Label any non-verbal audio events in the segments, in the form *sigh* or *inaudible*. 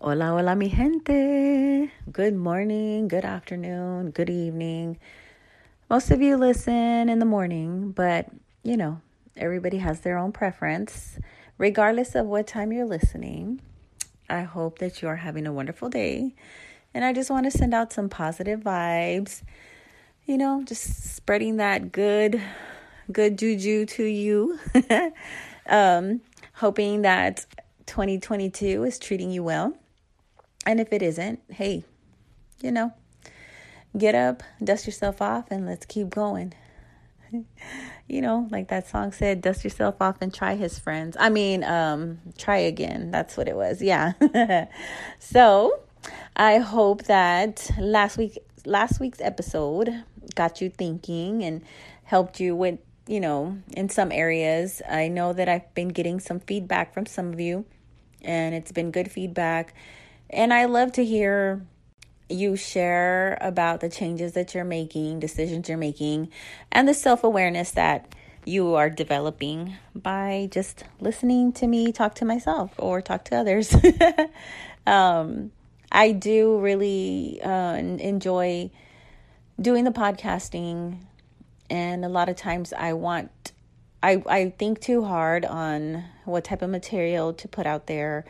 Hola, hola, mi gente. Good morning, good afternoon, good evening. Most of you listen in the morning, but you know, everybody has their own preference. Regardless of what time you're listening, I hope that you are having a wonderful day. And I just want to send out some positive vibes, you know, just spreading that good, good juju to you. *laughs* um, hoping that 2022 is treating you well and if it isn't, hey, you know, get up, dust yourself off, and let's keep going. *laughs* you know, like that song said, dust yourself off and try his friends. I mean, um, try again. That's what it was. Yeah. *laughs* so I hope that last week last week's episode got you thinking and helped you with, you know, in some areas. I know that I've been getting some feedback from some of you and it's been good feedback and I love to hear you share about the changes that you're making, decisions you're making, and the self awareness that you are developing by just listening to me talk to myself or talk to others. *laughs* um, I do really uh, enjoy doing the podcasting, and a lot of times I want. I, I think too hard on what type of material to put out there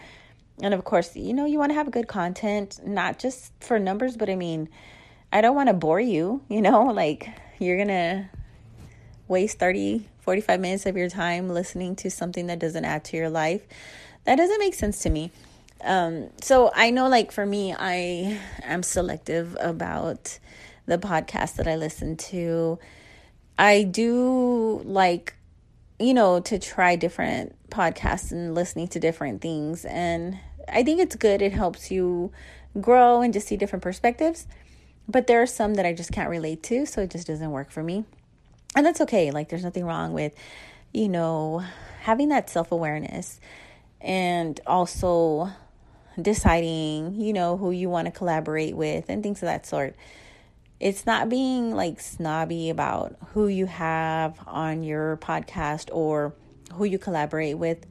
and of course, you know, you want to have good content, not just for numbers, but I mean, I don't want to bore you, you know, *laughs* like you're going to waste 30, 45 minutes of your time listening to something that doesn't add to your life. That doesn't make sense to me. Um, so I know, like, for me, I am selective about the podcast that I listen to. I do like you know, to try different podcasts and listening to different things. And I think it's good. It helps you grow and just see different perspectives. But there are some that I just can't relate to, so it just doesn't work for me. And that's okay. Like, there's nothing wrong with, you know, having that self awareness and also deciding, you know, who you want to collaborate with and things of that sort. It's not being like snobby about who you have on your podcast or who you collaborate with.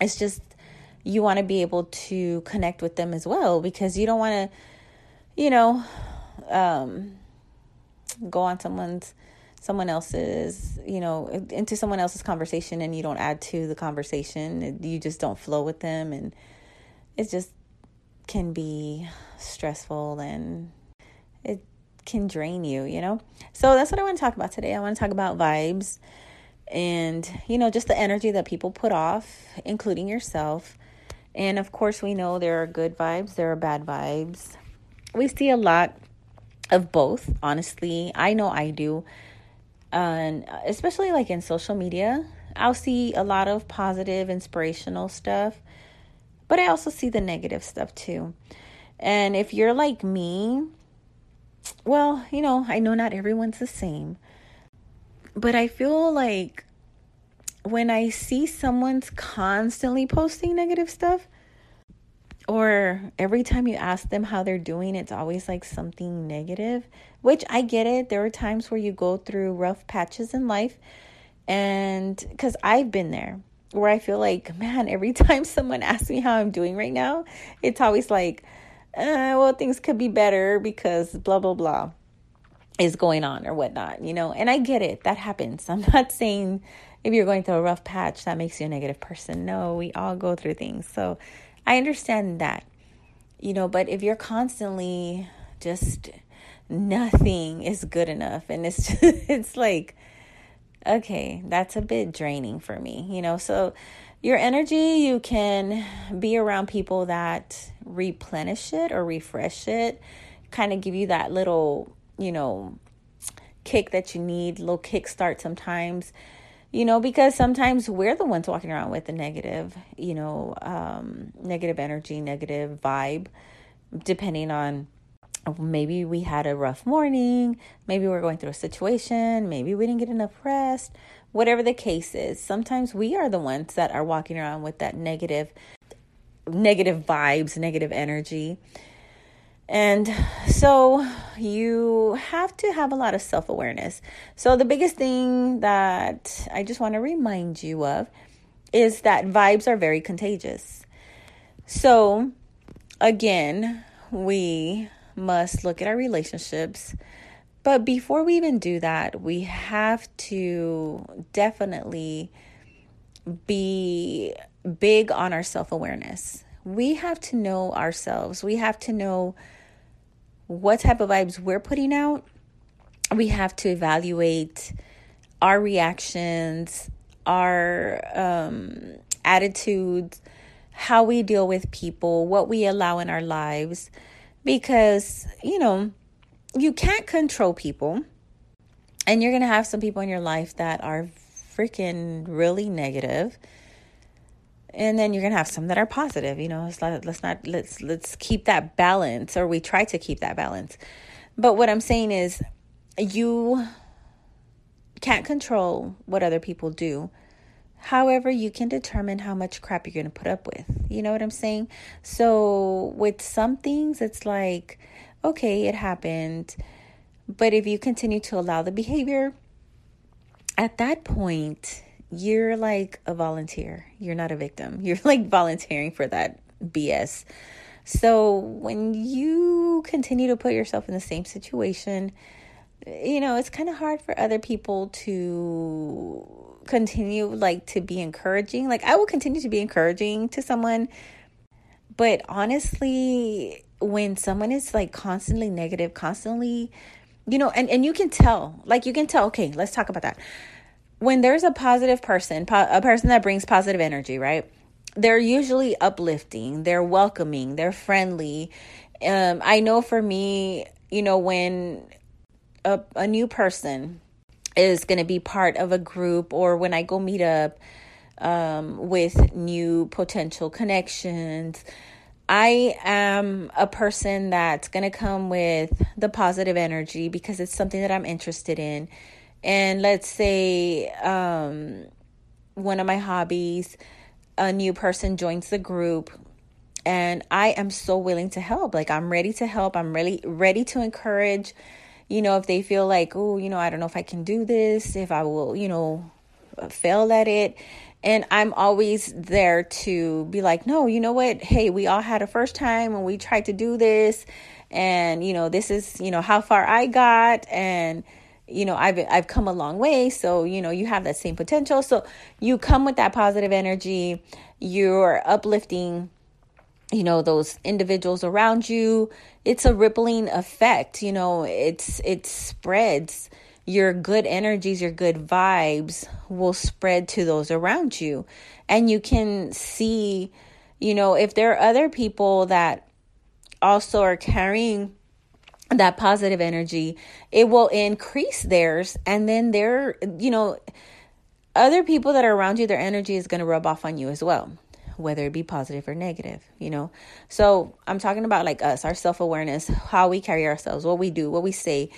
It's just you want to be able to connect with them as well because you don't want to, you know, um, go on someone's someone else's you know into someone else's conversation and you don't add to the conversation. You just don't flow with them and it just can be stressful and it can drain you you know? So that's what i want to talk about today. I want to talk about vibes and you know just the energy that people put off including yourself and of course, we know there are good vibes, there are bad vibes. We see a lot of both, honestly. I know I do. And especially like in social media, I'll see a lot of positive, inspirational stuff, but I also see the negative stuff too. And if you're like me, well, you know, I know not everyone's the same, but I feel like when I see someone's constantly posting negative stuff, or every time you ask them how they're doing, it's always like something negative, which I get it. There are times where you go through rough patches in life, and because I've been there where I feel like, man, every *laughs* time someone asks me how I'm doing right now, it's always like, uh, well, things could be better because blah, blah, blah is going on or whatnot, you know. And I get it, that happens. *laughs* I'm not saying if you're going through a rough patch, that makes you a negative person. No, we all go through things. So I understand that, you know, but if you're constantly just nothing is good enough and it's just, *laughs* it's like okay, that's a bit draining for me, you know. So your energy, you can be around people that replenish it or refresh it, kind of give you that little, you know, kick that you need, little kickstart sometimes you know because sometimes we're the ones walking around with the negative you know um, negative energy negative vibe depending on maybe we had a rough morning maybe we're going through a situation maybe we didn't get enough rest whatever the case is. Sometimes we are the ones that are walking around with that negative negative vibes negative energy and so you have to have a lot of self awareness. So, the biggest thing that I just want to remind you of is that vibes are very contagious. So, again, we must look at our relationships. But before we even do that, we have to definitely be big on our self awareness. We have to know ourselves. We have to know what type of vibes we're putting out. We have to evaluate our reactions, our um, attitudes, how we deal with people, what we allow in our lives. Because, you know, you can't control people. And you're going to have some people in your life that are freaking really negative and then you're gonna have some that are positive you know let, let's not let's let's keep that balance or we try to keep that balance. But what i'm saying is you can't control what other people do. However you can determine how much crap you're gonna put up with. You know what i'm saying? So with some things it's like okay it happened. But if you continue to allow the behavior at that point you're like a volunteer. You're not a victim. *laughs* You're like volunteering for that BS. So when you continue to put yourself in the same situation, you know, it's kind of hard for other people to continue like to be encouraging. Like I will continue to be encouraging to someone, but honestly, when someone is like constantly negative, constantly, you know, and and you can tell, like you can tell, okay, let's talk about that when there's a positive person, po- a person that brings positive energy, right? They're usually uplifting, they're welcoming, they're friendly. Um, I know for me, you know, when a, a new person is going to be part of a group or when I go meet up um, with new potential connections, I am a person that's going to come with the positive energy because it's something that I'm interested in and let's say um, one of my hobbies, a new person joins the group and I am so willing to help. Like I'm ready to help. I'm really ready to encourage. You know, if they feel like, oh, you know, I don't know if I can do this, if I will, you know, fail at it. And I'm always there to be like, no, you know what? Hey, we all had a first time and we tried to do this. And, you know, this is, you know, how far I got. And, you know i've i've come a long way. So you know you have that same potential. So you come with that positive energy. You're uplifting you know those individuals around you. It's a rippling effect you know it's it spreads. Your good energies your good vibes will spread to those around you. And you can see you know if there are other people that also are carrying that positive energy, it will increase theirs. And then there, you know, other people that are around you, their energy is going to rub off on you as well, whether it be positive or negative, you know. So I'm talking about like us, our self awareness, how we carry ourselves, what we do, what we say.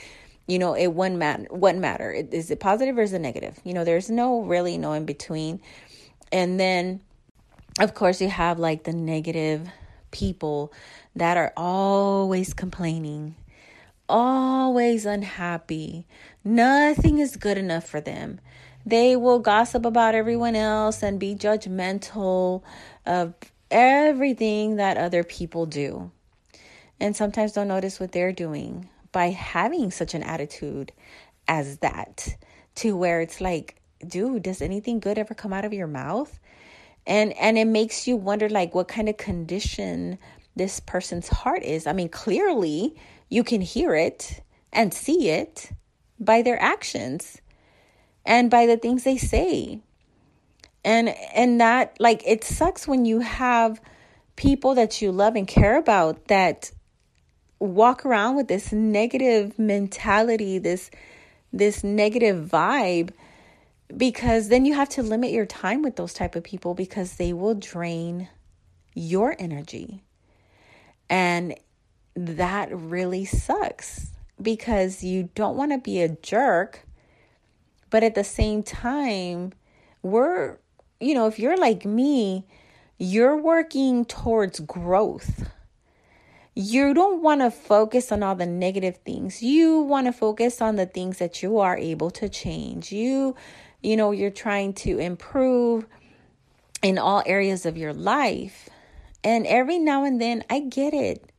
You know, it wouldn't matter. Wouldn't matter. Is it positive or is it negative? You know, there's no really no in between. And then, of course, you have like the negative people that are always complaining always unhappy. Nothing is good enough for them. They will gossip about everyone else and be judgmental of everything that other people do. And sometimes don't notice what they're doing by having such an attitude as that, to where it's like, dude, does anything good ever come out of your mouth? And and it makes you wonder like what kind of condition this person's heart is. I mean, clearly you can hear it and see it by their actions and by the things they say. And and that like it sucks when you have people that you love and care about that walk around with this negative mentality, this this negative vibe because then you have to limit your time with those type of people because they will drain your energy. And that really sucks because you don't want to be a jerk. But at the same time, we're, you know, if you're like me, you're working towards growth. You don't want to focus on all the negative things. You want to focus on the things that you are able to change. You, you know, you're trying to improve in all areas of your life. And every now and then, I get it.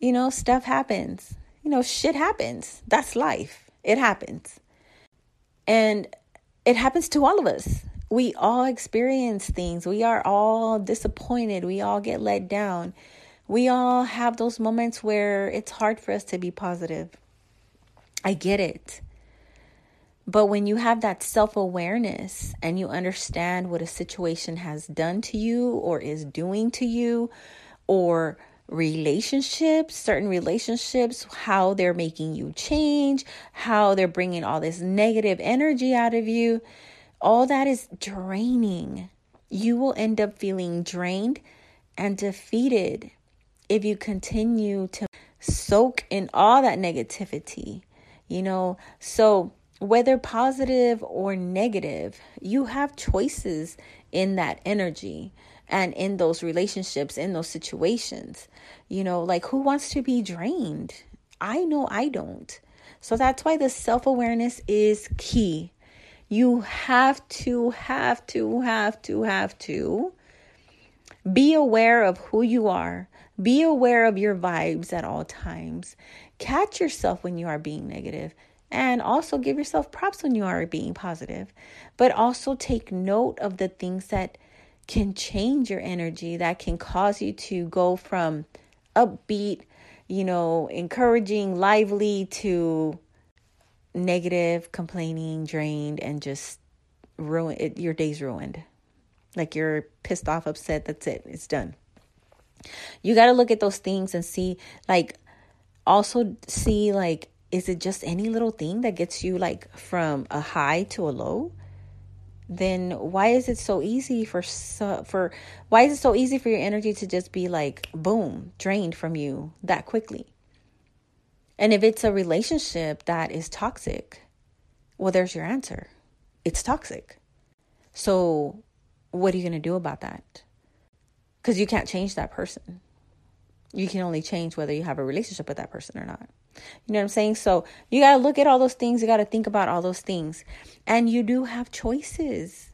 You know, stuff happens. You know, shit happens. That's life. It happens. And it happens to all of us. We all experience things. We are all disappointed. We all get let down. We all have those moments where it's hard for us to be positive. I get it. But when you have that self awareness and you understand what a situation has done to you or is doing to you, or relationships, certain relationships, how they're making you change, how they're bringing all this negative energy out of you, all that is draining. You will end up feeling drained and defeated if you continue to soak in all that negativity. You know, so whether positive or negative, you have choices in that energy and in those relationships, in those situations. You know, like who wants to be drained? I know I don't. So that's why the self awareness is key. You have to, have to, have to, have to be aware of who you are. Be aware of your vibes at all times. Catch yourself when you are being negative and also give yourself props when you are being positive. But also take note of the things that can change your energy, that can cause you to go from upbeat, you know, encouraging, lively to negative, complaining, drained, and just ruin it. Your day's ruined. Like you're pissed off, upset. That's it. It's done. You got to look at those things and see, like, also see, like, is it just any little thing that gets you like from a high to a low? Then why is it so easy for so, for why is it so easy for your energy to just be like boom, drained from you that quickly? And if it's a relationship that is toxic, well there's your answer. It's toxic. So what are you going to do about that? Cuz you can't change that person. You can only change whether you have a relationship with that person or not. You know what I'm saying? So you got to look at all those things. You got to think about all those things. And you do have choices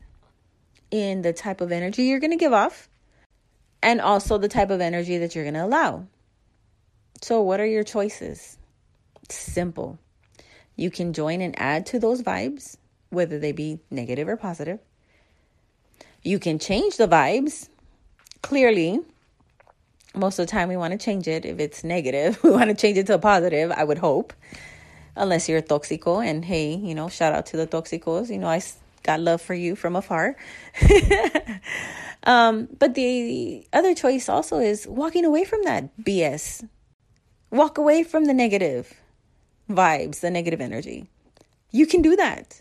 in the type of energy you're going to give off and also the type of energy that you're going to allow. So, what are your choices? Simple. You can join and add to those vibes, whether they be negative or positive. You can change the vibes. Clearly, most of the time we want to change it. If it's negative, *laughs* we want to change it to a positive, I would hope. Unless you're a toxico. And hey, you know, shout out to the toxicos. You know, I got love for you from afar. *laughs* um, but the other choice also is walking away from that BS. Walk away from the negative vibes, the negative energy. You can do that.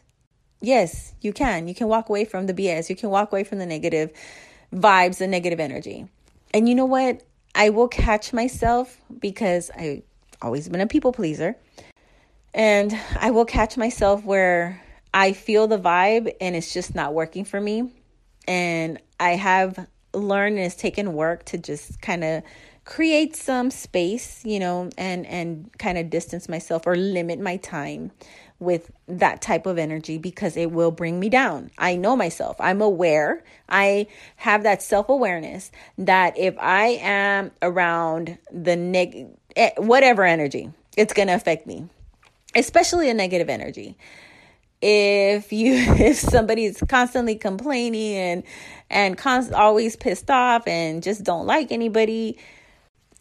Yes, you can. You can walk away from the BS. You can walk away from the negative vibes, the negative energy. And you know what? I will catch myself because I've always been a people pleaser. And I will catch myself where I feel the vibe and it's just not working for me. And I have learned and it's taken work to just kind of create some space, you know, and and kind of distance myself or limit my time with that type of energy because it will bring me down. I know myself. I'm aware. I have that self awareness that if I am around the neg eh, whatever energy, it's going to affect me, especially a negative energy. If you *laughs* if somebody's constantly complaining and and const, always pissed off and just don't like anybody,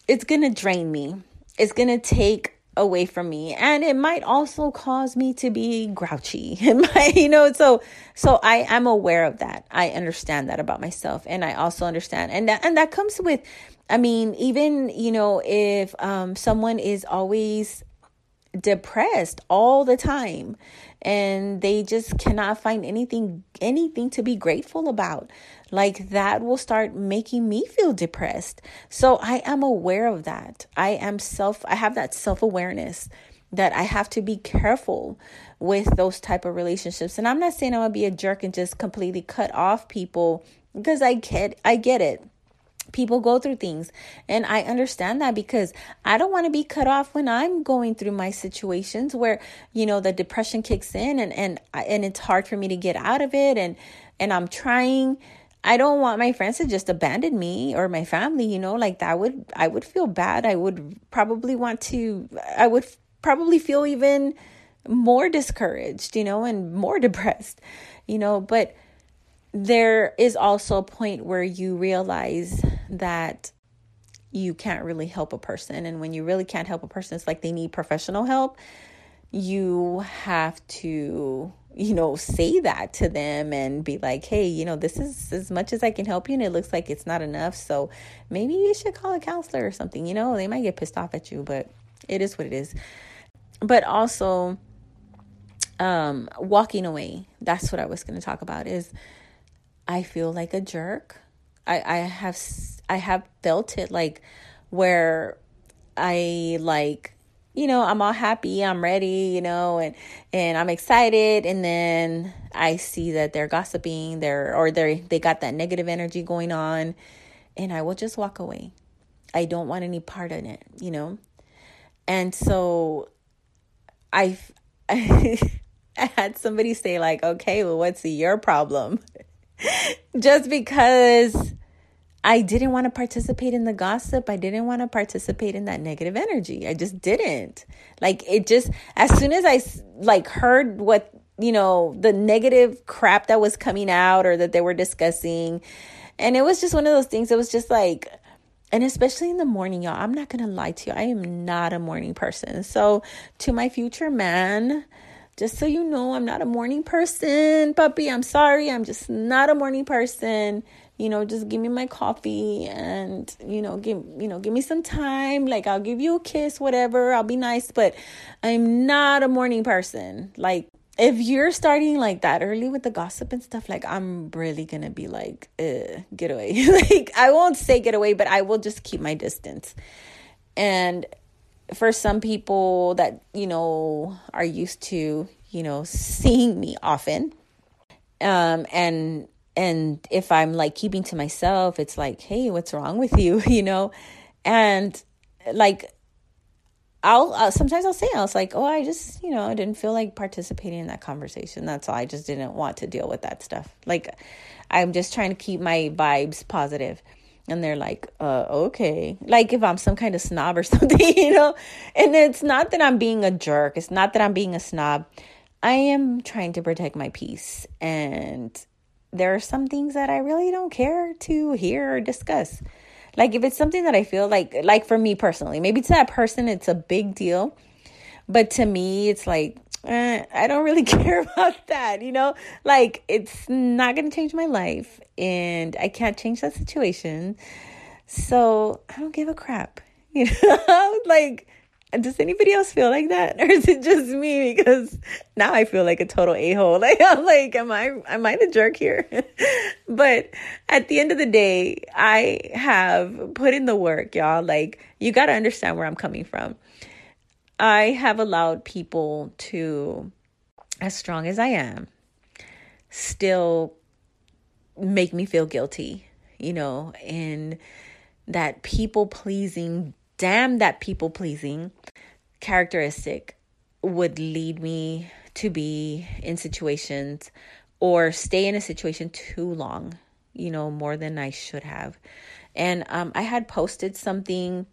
it's going to drain me. It's going to take away from me. And it might also cause me to be grouchy. *laughs* It might you know so so i am aware of that. I understand that about myself. And i also understand. And that and that comes with i mean even you know if um someone is always depressed all the time. And they just cannot find anything anything to be grateful about. Like that will start making me feel depressed. So i am aware of that. I am self i have that self-awareness that i have to be careful with those type of relationships. And i'm not saying i'm gonna be a jerk and just completely cut off people because i get i get it people go through things and i understand that because i don't want to be cut off when i'm going through my situations where you know the depression kicks in and and and it's hard for me to get out of it and and i'm trying I don't want my friends to just abandon me or my family, you know, like that would I would feel bad. I would probably want to I would probably feel even more discouraged, you know, and more *laughs* depressed, you know, but there is also a point where you realize that you can't really help a person. And when you really can't help a person it's like they need professional help. You have to you know say that to them and be like hey you know this is as much as i can help you and it looks like it's not enough so maybe you should call a counselor or something you know? They might get pissed off at you but it is what it is. But also um walking away that's what i was going to talk about is i feel like a jerk. I i have i have felt it like where i like you know i'm all happy i'm ready you know and and i'm excited and then i see that they're gossiping they're or they they got that negative energy going on and i will just walk away i don't want any part in it you know and so i *laughs* I had somebody say, like, okay, well, what's your problem? *laughs* Just because I didn't want to participate in the gossip. I didn't want to participate in that negative energy. I just didn't. Like, it just, as soon as I, like, heard what, you know, the negative crap that was coming out or that they were discussing, and it was just one of those things, it was just like, and especially in the morning, y'all, I'm not going to lie to you. I am not a morning person. So, to my future man, just so you know, I'm not a morning person, puppy. I'm sorry. I'm just not a morning person. You know, just give me my coffee and, you know, give, you know, give me some time. Like I'll give you a kiss, whatever. I'll be nice, but I'm not a morning person. Like if you're starting like that early with the gossip and stuff, like I'm really gonna be like, get away. *laughs* like I won't say get away, but I will just keep my distance. And for some people that, you know, are used to, you know, seeing me often, um, and and if I'm like keeping to myself, it's like, hey, what's wrong with you, *laughs* you know, and like I'll uh, sometimes I'll say I was like, oh, I just you know I didn't feel like participating in that conversation. That's all. I just didn't want to deal with that stuff. Like I'm just trying to keep my vibes positive. And they're like uh okay. Like if i'm some kind of snob or *laughs* something you know? And it's not that i'm being a jerk. It's not that i'm being a snob. I am trying to protect my peace. And there are some things that i really don't care to hear or discuss like if it's something that i feel like like for me personally maybe to that person it's a big deal but to me it's like eh, I don't really *laughs* care about that, you know? Like, it's not going to change my life, and I can't change that situation. So, I don't give a crap, *laughs* you know? like, does anybody else feel like that? *laughs* Or is it just me? Because now i feel like a total a-hole. *laughs* Like i'm like am i am i the jerk here? *laughs* But at the end of the day i have put in the work y'all. Like you got to understand where i'm coming from. I have allowed people to, as strong as I am, still make me feel guilty, you know, and that people pleasing, damn that people pleasing characteristic would lead me to be in situations or stay in a situation too long, you know, more than I should have. And um, I had posted something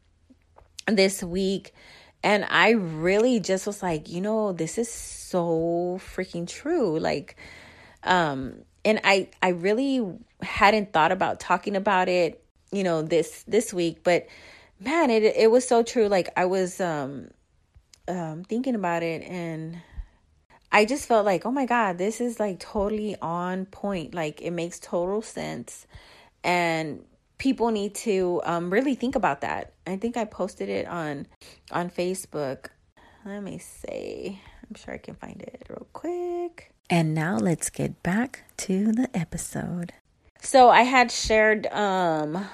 this week and I really just was like, you know, this is so freaking true. Like, um, and I I really hadn't thought about talking about it, you know, this this week, but man, it it was so true. Like I was um um thinking about it and I just felt like, oh my God, this is like totally on point. Like it makes total sense. And people need to um, really think about that. I think I posted it on on Facebook. Let me see. I'm sure I can find it real quick. And now let's get back to the episode. So I had shared um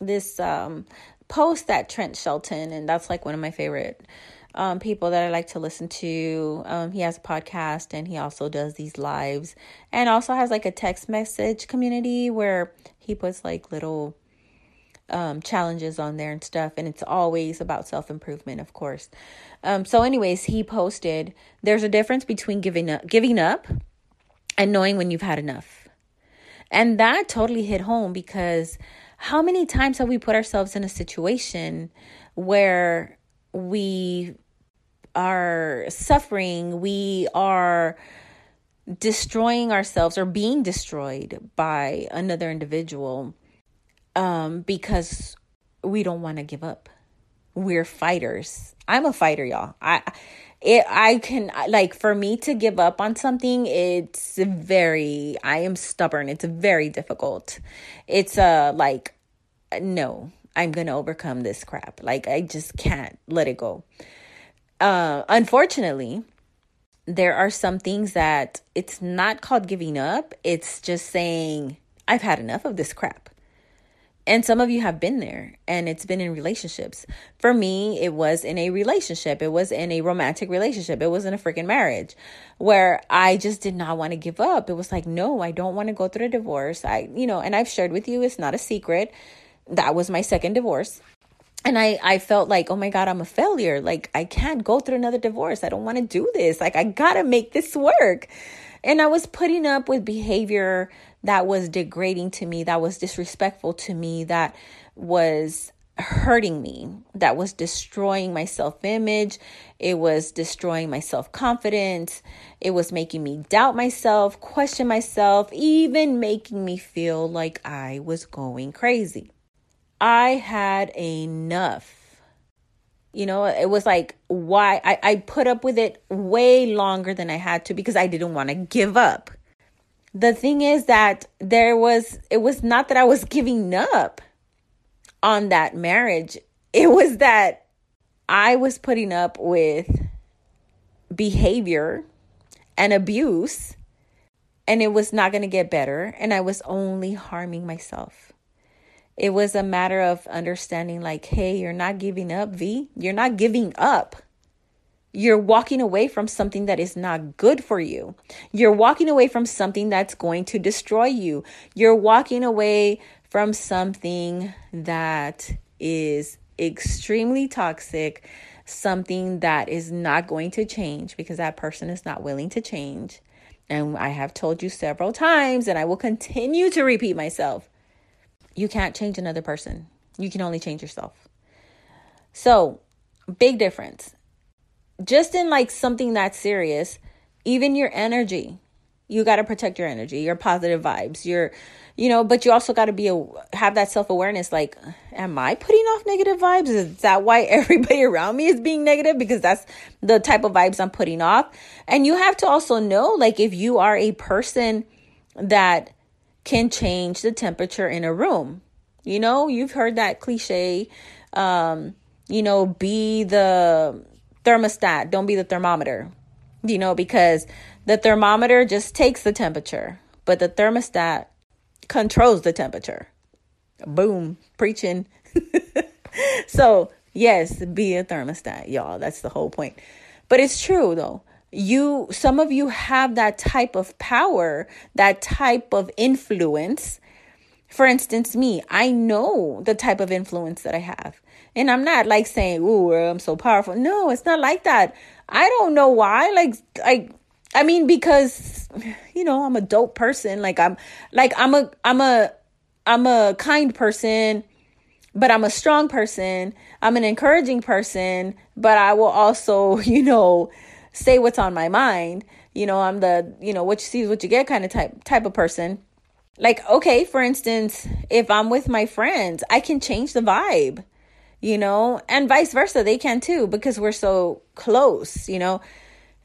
this um post that Trent Shelton and that's like one of my favorite um, people that I like to listen to. Um, he has a podcast and he also does these lives and also has like a text message community where he puts like little um, challenges on there and stuff. And it's always about self improvement, of course. Um, so, anyways, he posted there's a difference between giving up, giving up and knowing when you've had enough. And that totally hit home because how many times have we put ourselves in a situation where we are suffering, we are destroying ourselves or being destroyed by another individual um, because we don't want to give up. We're fighters. I'm a fighter, y'all. I it I can like for me to give up on something, it's very I am stubborn. It's very difficult. It's a uh, like no, I'm to overcome this crap. Like I just can't let it go. Uh unfortunately, there are some things that it's not called giving up. It's just saying I've had enough of this crap. And some of you have been there and it's been in relationships. For me, it was in a relationship. It was in a romantic relationship. It was in a freaking marriage where I just did not want to give up. It was like, no, I don't want to go through a divorce. I, you know, and I've shared with you, it's not a secret. That was my second divorce. And I, I felt like, oh my God, I'm a failure. Like, I can't go through another divorce. I don't want to do this. Like, I got to make this work. And I was putting up with behavior that was degrading to me, that was disrespectful to me, that was hurting me, that was destroying my self image. It was destroying my self confidence. It was making me doubt myself, question myself, even making me feel like I was going crazy. I had enough. You know, it was like, why? I, I put up with it way longer than I had to because I didn't want to give up the thing is that there was it was not that I was giving up on that marriage. It was that I was putting up with behavior and abuse and it was not going to get better and I was only harming myself. It was a matter of understanding like, hey, you're not giving up, V. You're not giving up. You're walking away from something that is not good for you. You're walking away from something that's going to destroy you. You're walking away from something that is extremely toxic, something that is not going to change because that person is not willing to change. And I have told you several times, and I will continue to repeat myself you can't change another person, you can only change yourself. So, big difference just in like something that serious, even your energy, you got to protect your energy, your positive vibes, your, you know, but you also got to be a, have that self awareness. Like, am I putting off negative vibes? Is that why *laughs* everybody around me is being negative? Because that's the type of vibes I'm putting off. And you have to also know, like, if you are a person that can change the temperature in a room, you know, you've heard that cliche, um, you know, be the thermostat, don't be the thermometer. You know, because the thermometer just takes the temperature, but the thermostat controls the temperature. Boom, preaching. *laughs* so, yes, be a thermostat, y'all. That's the whole point. But it's true though. You some of you have that type of power, that type of influence. For instance, me, I know the type of influence that I have. And I'm not like saying, "Ooh, I'm so powerful." No, it's not like that. I don't know why. Like, like, I mean, because you know, I'm a dope person. Like, I'm, like, I'm a, I'm a, I'm a kind person, but I'm a strong person. I'm an encouraging person, but I will also, *laughs* you know, say what's on my mind. You know, I'm the, you know, what you see is what you get kind of type type of person. Like, okay, for instance, if I'm with my friends, I can change the vibe you know, and vice versa. They can too because we're so close, you know.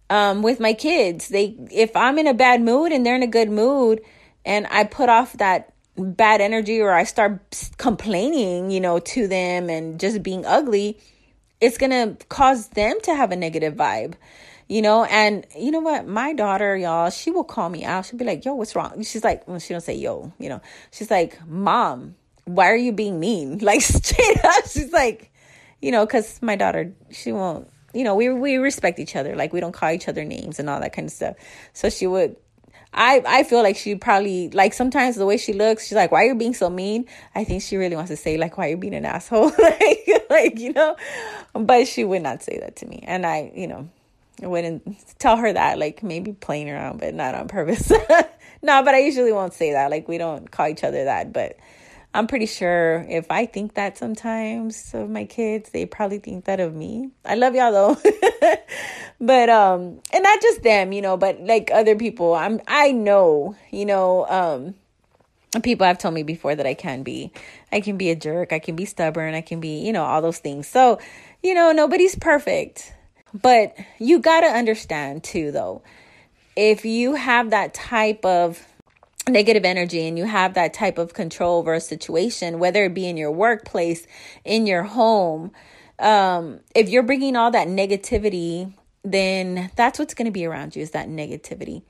Um, with my kids, they if I'm in a bad mood and they're in a good mood, and I put off that bad energy or I start complaining, you know, to them and just being ugly, it's gonna cause them to have a negative vibe you know and you know what my daughter y'all she will call me out she'll be like yo what's wrong she's like well she don't say yo you know she's like mom why are you being mean? *laughs* Like straight up, she's like, you know, because my daughter, she won't, you know, we we respect each other. Like we don't call each other names and all that kind of stuff. So she would. I I feel like she probably like sometimes the way she looks, she's like, "Why are you being so mean?" I think she really wants to say like, "Why you being an asshole?" *laughs* like like you know, but she would not say that to me, and I you know, I wouldn't tell her that, like maybe playing around, but not on purpose. *laughs* no, but I usually won't say that. Like we don't call each other that, but I'm pretty sure if I think that sometimes of my kids, they probably think that of me. I love y'all though. *laughs* but um and not just them, you know, but like other people. I'm I know, you know, um people have told me before that I can be. I can be a jerk, I can be stubborn, I can be, you know, all those things. So, you know, nobody's perfect. But you got to understand too though. If you have that type of negative energy and you have that type of control over a situation, whether it be in your workplace, in your home, um, if you're bringing all that negativity, then that's what's going to be around you is that negativity.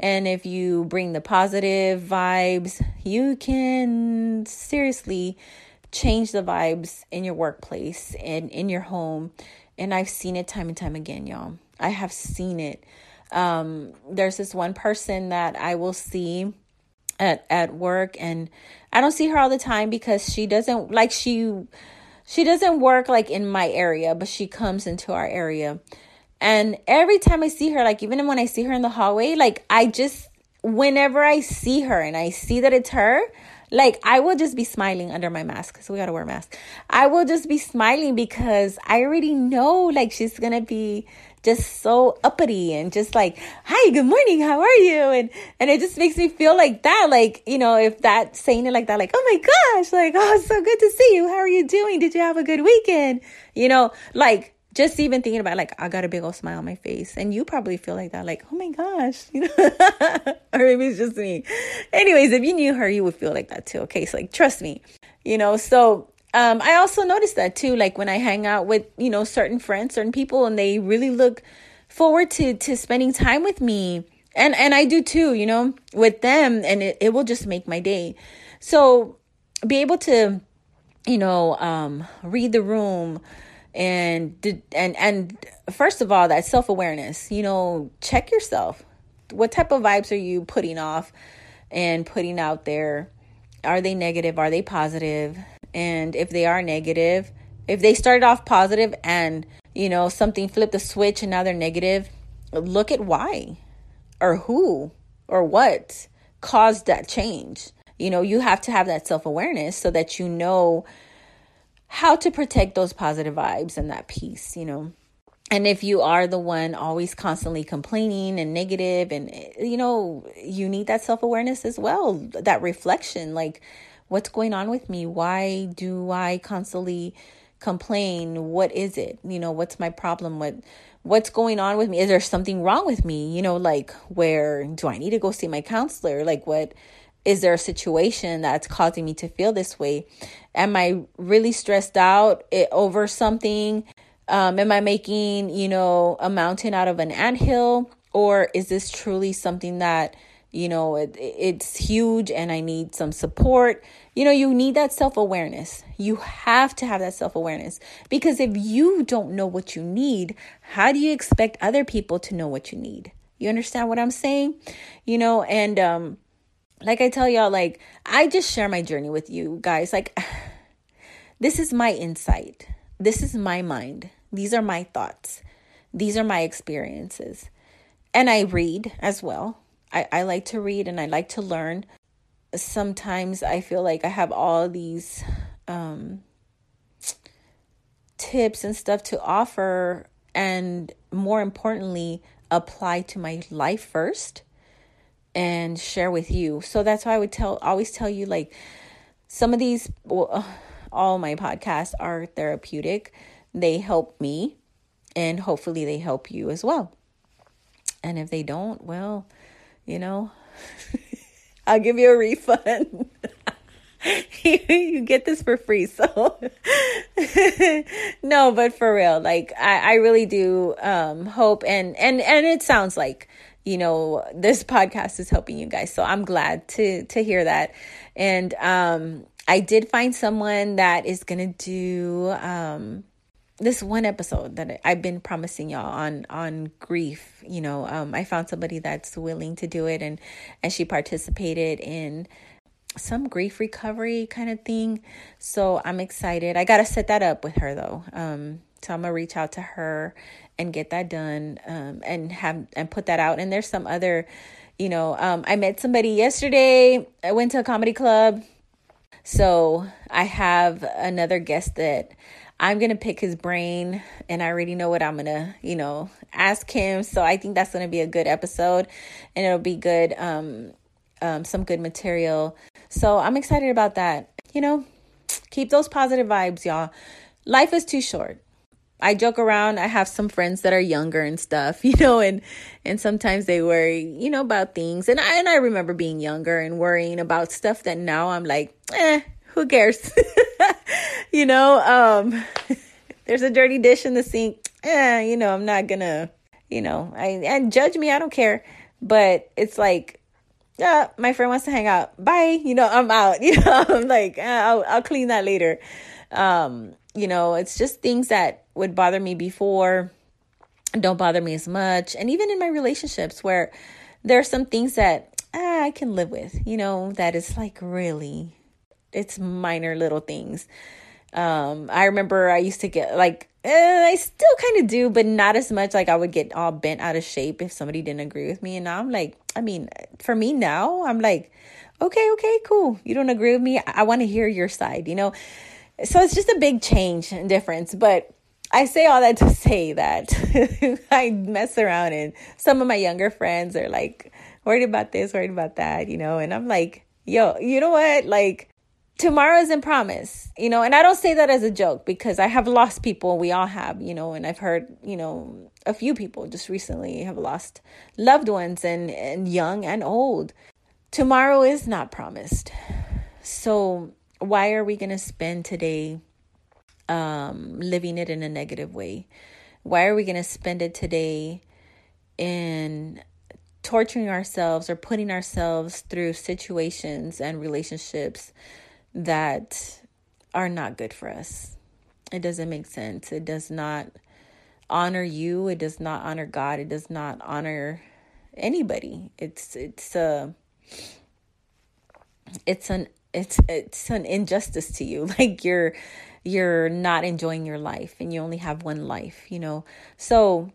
And if you bring the positive vibes, you can seriously change the vibes in your workplace and in your home. And I've seen it time and time again, y'all. I have seen it. Um, there's this one person that I will see at at work and I don't see her all the time because she doesn't like she she doesn't work like in my area, but she comes into our area. And every time I see her, like even when I see her in the hallway, like I just, whenever I see her and I see that it's her, like I will just be smiling under my mask so we gotta wear a mask. I will just be smiling because I already know like she's gonna be just so uppity and just like, hi, good morning, how are you? And and it just makes me feel like that. Like, you know, if that saying it like that, like, oh my gosh, like, oh, so good to see you. How are you doing? Did you have a good weekend? You know, like just even thinking about like I got a big old smile on my face, and you probably feel like that, like oh my gosh, you know, *laughs* or maybe it's just me. Anyways, if you knew her, you would feel like that too. Okay, so like trust me, you know. So um, I also noticed that too, like when I hang out with you know certain friends, certain people, and they really look forward to to spending time with me, and and I do too, you know, with them, and it, it will just make my day. So be able to, you know, um, read the room and and and first of all that self-awareness you know check yourself. What type of vibes are you putting off and putting out there? Are they negative? Are they positive? And if they are negative if they started off positive and you know something flipped the switch and now they're negative look at why or who or what caused that change. You know you have to have that self-awareness so that you know how to protect those positive vibes and that peace, you know. And if you are the one always constantly complaining and negative, and you know, you need that self awareness as well, that reflection like, what's going on with me? Why do I constantly complain? What is it? You know, what's my problem? What what's going on with me? Is there something wrong with me? You know, like where do I need to go see my counselor? Like what is there a situation that's causing me to feel this way? Am I really stressed out over something? Um, am I making, you know, a mountain out of an anthill? Or is this truly something that, you know, it, it's huge and I need some support? You know, you need that self awareness. You have to have that self awareness because if you don't know what you need, how do you expect other people to know what you need? You understand what I'm saying? You know, and, um, like I tell y'all, like, I just share my journey with you guys. Like, *sighs* this is my insight. This is my mind. These are my thoughts. These are my experiences. And I read as well. I, I like to read and I like to learn. Sometimes I feel like I have all these um, tips and stuff to offer, and more importantly, apply to my life first and share with you. So that's why I would tell always tell you like some of these well, all my podcasts are therapeutic. They help me and hopefully they help you as well. And if they don't, well, you know, *laughs* I'll give you a refund. *laughs* you, get this for free. So *laughs* no, but for real, like I, I really do um hope and and and it sounds like you know this podcast is helping you guys so i'm glad to to hear that and um i did find someone that is gonna do um this one episode that I've been promising y'all on on grief, you know, um, I found somebody that's willing to do it, and and she participated in some grief recovery kind of thing. So I'm excited. I got to set that up with her though. Um, so I'm gonna reach out to her and get that done um, and have and put that out. And there's some other, you know, um, I met somebody yesterday. I went to a comedy club. So I have another guest that I'm to pick his brain and I already know what I'm to, you know, ask him. So I think that's to be a good episode and it'll be good, um, um, some good material. So I'm excited about that. You know, keep those positive vibes, y'all. Life is too short. I joke around. I have some friends that are younger and stuff, *laughs* you know, and and sometimes they worry, you know, about things. And I and I remember being younger and worrying about stuff that now I'm like, eh, who cares? *laughs* you know, um *laughs* there's a dirty dish in the sink. Eh, you know, I'm not gonna, you know, I and judge me, I don't care. But it's like, yeah, my friend wants to hang out. Bye. You know, I'm out. You know, I'm like, eh, I'll I'll clean that later. Um, you know, it's just things that would bother me before don't bother me as much. And even in my relationships where there are some things that ah, I can live with, you know, that is like really it's minor little things. Um, I remember I used to get like eh, I still kind of do, but not as much. Like I would get all bent out of shape if somebody didn't agree with me. And now I'm like, I mean, for me now, I'm like, okay, okay, cool. You don't agree with me. I, I want to hear your side, you know? So it's just a big change and difference. But I say all that to *laughs* say that *laughs* I mess around and some of my younger friends are like worried about this, worried about that, you know, and I'm like, yo, you know what? Like tomorrow isn't promised, you know, and I don't say that as a joke because I have lost people. We all have, you know, and I've heard, you know, a few people just recently have lost loved ones and, and young and old. Tomorrow is not promised. So why are we going to spend today um, living it in a negative way? Why are we going to spend it today in torturing ourselves or putting ourselves through situations and relationships that are not good for us. It doesn't make sense. It does not honor you. It does not honor God. It does not honor anybody. It's it's a it's an it's it's an injustice to you. *laughs* Like you're you're not enjoying your life and you only have one life, you know. So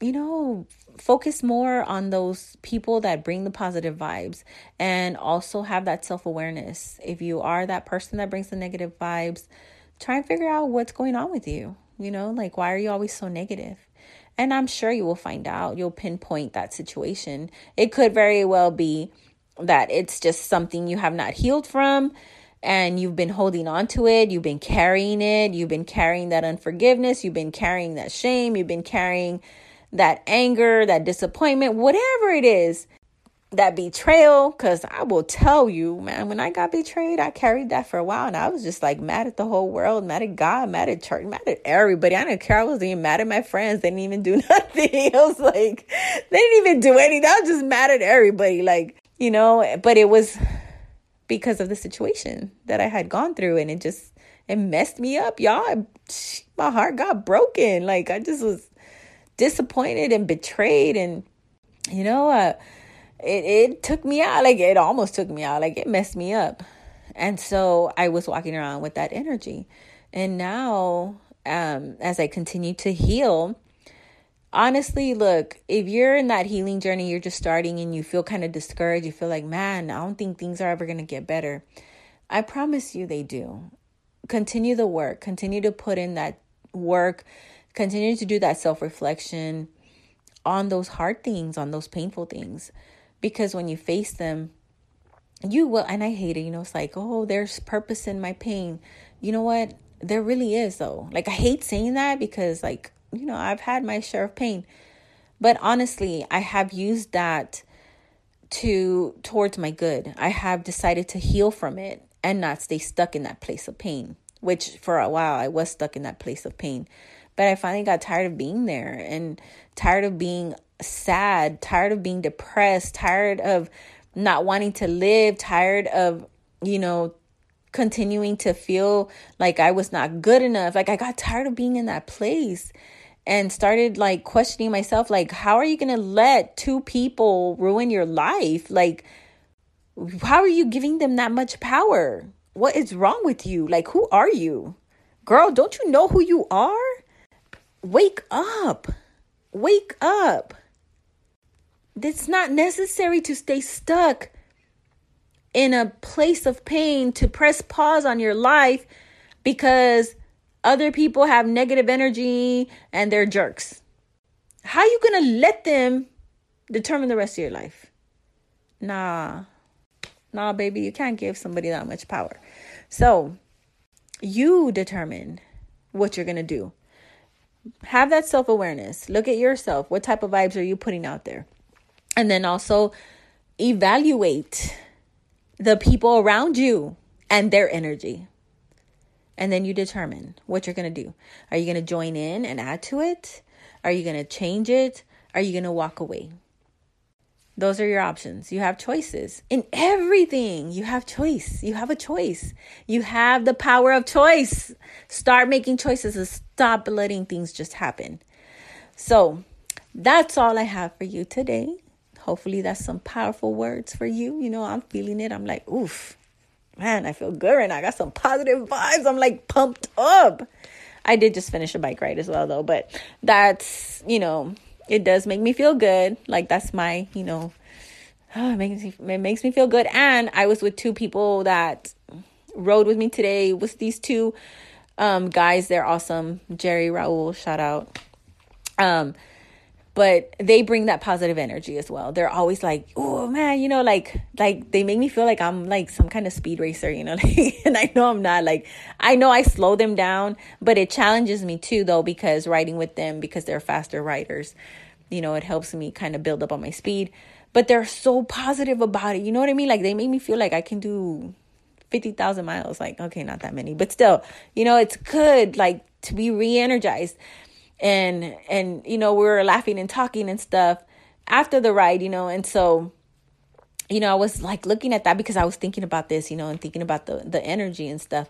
you know, focus more on those people that bring the positive vibes and also have that self awareness. If you are that person that brings the negative vibes, try and figure out what's going on with you. You know, like why are you always so negative? And I'm sure you will find out. You'll pinpoint that situation. It could very well be that it's just something you have not healed from and you've been holding on to it. You've been carrying it. You've been carrying that unforgiveness. You've been carrying that shame. You've been carrying that anger, that disappointment, whatever it is, that betrayal. Because I will tell you, man, when I got betrayed, I carried that for a while and I was just like mad at the whole world, mad at God, mad at church, mad at everybody. I didn't care. I wasn't even mad at my friends. They didn't even do *laughs* nothing. I was like, they didn't even do anything. I was just mad at everybody. Like, you know, but it was because of the situation that I had gone through and it just, it messed me up, y'all. My heart got broken. Like, I just was disappointed and betrayed and you know uh, it it took me out like it almost took me out like it messed me up and so i was walking around with that energy and now um as i continue to heal honestly look if you're in that healing journey you're just starting and you feel kind of discouraged you feel like man i don't think things are ever going to get better i promise you they do continue the work continue to put in that work Continue to do that self reflection on those hard things, on those painful things. Because when you face them, you will, and I hate it, you know, it's like, oh, there's purpose in my pain. You know what? There really is, though. Like, I hate saying that because, like, you know, I've had my share of pain. But honestly, I have used that to towards my good. I have decided to heal from it and not stay stuck in that place of pain, which for a while I was stuck in that place of pain. But I finally got tired of being there and tired of being sad, tired of being depressed, tired of not wanting to live, tired of, you know, continuing to feel like I was not good enough. Like I got tired of being in that place and started like questioning myself like how are you going to let two people ruin your life? Like how are you giving them that much power? What is wrong with you? Like, who are you? Girl, don't you know who you are? Wake up. Wake up. It's not necessary to stay stuck in a place of pain to press pause on your life because other people have negative energy and they're jerks. How you going to let them determine the rest of your life? Nah. Nah, baby, you can't give somebody that much power. So, you determine what you're going to do. Have that self awareness. Look at yourself. What type of vibes are you putting out there? And then also evaluate the people around you and their energy. And then you determine what you're going to do. Are you going to join in and add to it? Are you going to change it? Are you going to walk away? Those are your options. You have choices in everything. You have choice. You have a choice. You have the power of choice. Start making choices and stop letting things just happen. So, that's all I have for you today. Hopefully, that's some powerful words for you. You know, I'm feeling it. I'm like, oof, man, I feel good right now. I got some positive vibes. I'm like pumped up. I did just finish a bike ride as well, though, but that's, you know, it does make me feel good. Like that's my, you know, oh, *sighs* it makes me it makes me feel good. And I was with two people that rode with me today. It was these two um, guys? They're awesome. Jerry Raul, shout out. Um, but they bring that positive energy as well. They're always like, "Oh man, you know, like like they make me feel like I'm like some kind of speed racer, you know." *laughs* and I know I'm not. Like I know I slow them down, but it challenges me too though because riding with them because they're faster riders. You know, it helps me kind of build up on my speed. But they're so positive about it. You know what I mean? Like they make me feel like I can do 50,000 miles. Like, okay, not that many, but still, you know, it's good like to be re-energized and and you know we were laughing and talking and stuff after the ride you know and so you know i was like looking at that because i was thinking about this you know and thinking about the the energy and stuff.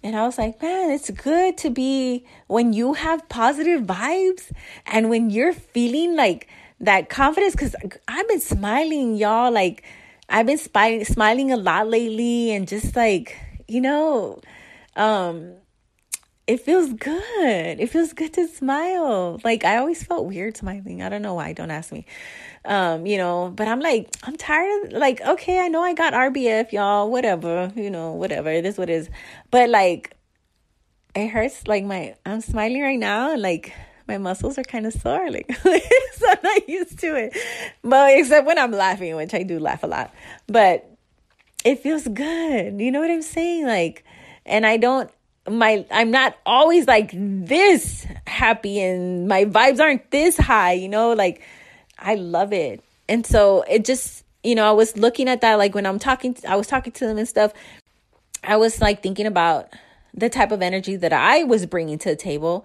And i was like man it's good to be when you have positive vibes and when you're feeling like that confidence. Because i've been smiling y'all like i've been smiling smiling a lot lately and just like you know um it feels good. It feels good to smile. Like I always felt weird smiling. I don't know why. Don't ask me. Um, you know, but I'm like, I'm tired of like, okay, I know I got RBF, y'all, whatever, you know, whatever. It is what it is. But like it hurts like my I'm smiling right now and like my muscles are kind of sore. *laughs* Like so I'm not used to it. But except when I'm laughing, which I do laugh a lot. But it feels good. You know what I'm saying? Like and I don't my I'm not always like this happy and my vibes aren't this high, you know, like I love it. And so it just, you know, I was looking at that like when I'm talking I was talking to them and stuff, I was like thinking about the type of energy that I was bringing to the table,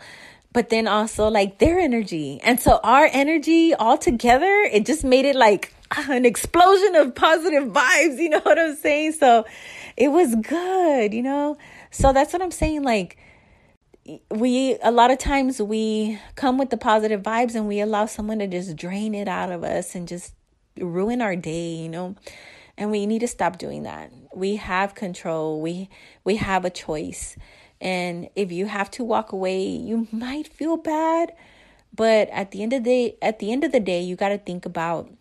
but then also like their energy. And so our energy all together, it just made it like *laughs* an explosion of positive vibes, you know *laughs* what I'm saying? So it was good, you know? So that's what I'm saying. Like, we, a lot of times we come with the positive vibes and we allow someone to just drain it out of us and just ruin our day, you know? And we need to stop doing that. We have control. We we have a choice. And if you have to walk away, you might feel bad, but at the end of the day, at the end of the day, you got to think about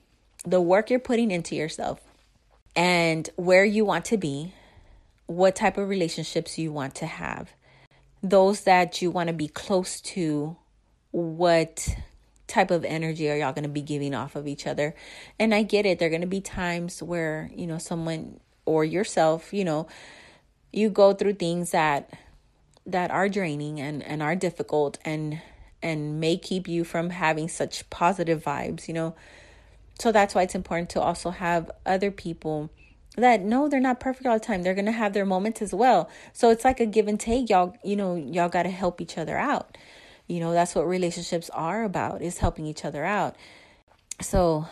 the work you're putting into yourself and where you want to be what type of relationships you want to have. Those that you want to be close to, what type of energy are y'all going to be giving off of each other? And I get it. There are going to be times where, you know, someone or yourself, you know, you go through things that that are draining and and are difficult and and may keep you from having such positive vibes, you know. So that's why it's important to also have other people that no they're not perfect all the time. They're gonna have their moments as well. So it's like a give and take. Y'all you know y'all gotta help each other out. You know that's what relationships are about is helping each other out. So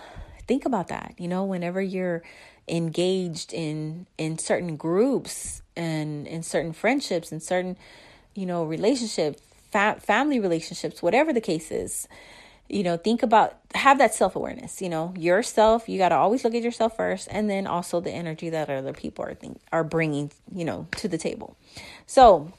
think about that. You know whenever you're engaged in in certain groups and in certain friendships and certain you know relationships fa- family relationships whatever the case is you know, think about have that self awareness. You know, yourself. You got to always look at yourself first, and then also the energy that other people are think, are bringing, you know, to the table. So,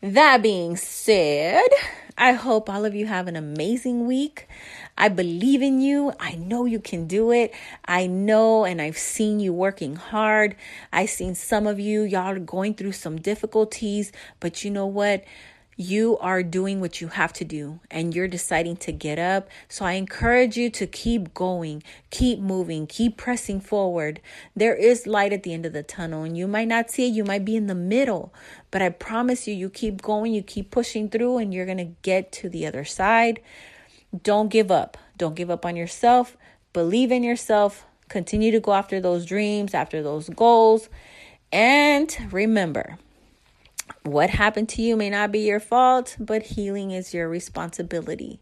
that being said, I hope all of you have an amazing week. I believe in you. I know you can do it. I know and I've seen you working hard. I've seen some of you, y'all are going through some difficulties, but you know what? You are doing what you have to do and you're deciding to get up. So I encourage you to keep going, keep moving, keep pressing forward. There is light at the end of the tunnel and you might not see it, you might be in the middle, but I promise you, you keep going, you keep pushing through, and you're going to get to the other side. Don't give up. Don't give up on yourself. Believe in yourself. Continue to go after those dreams, after those goals. And remember, what happened to you may not be your fault, but healing is your responsibility.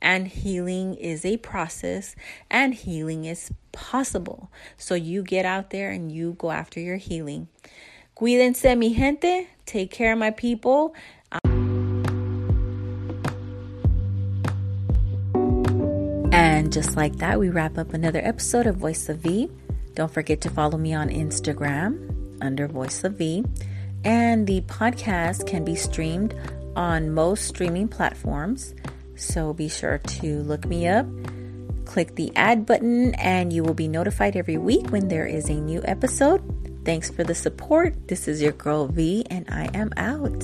And healing is a process, and healing is possible. So you get out there and you go after your healing. Cuídense, mi gente. Take care, my people. And just like that, we wrap up another episode of Voice of V. Don't forget to follow me on Instagram under Voice of V. And the podcast can be streamed on most streaming platforms. So be sure to look me up, click the add button, and you will be notified every week when there is a new episode. Thanks for the support. This is your girl V, and I am out.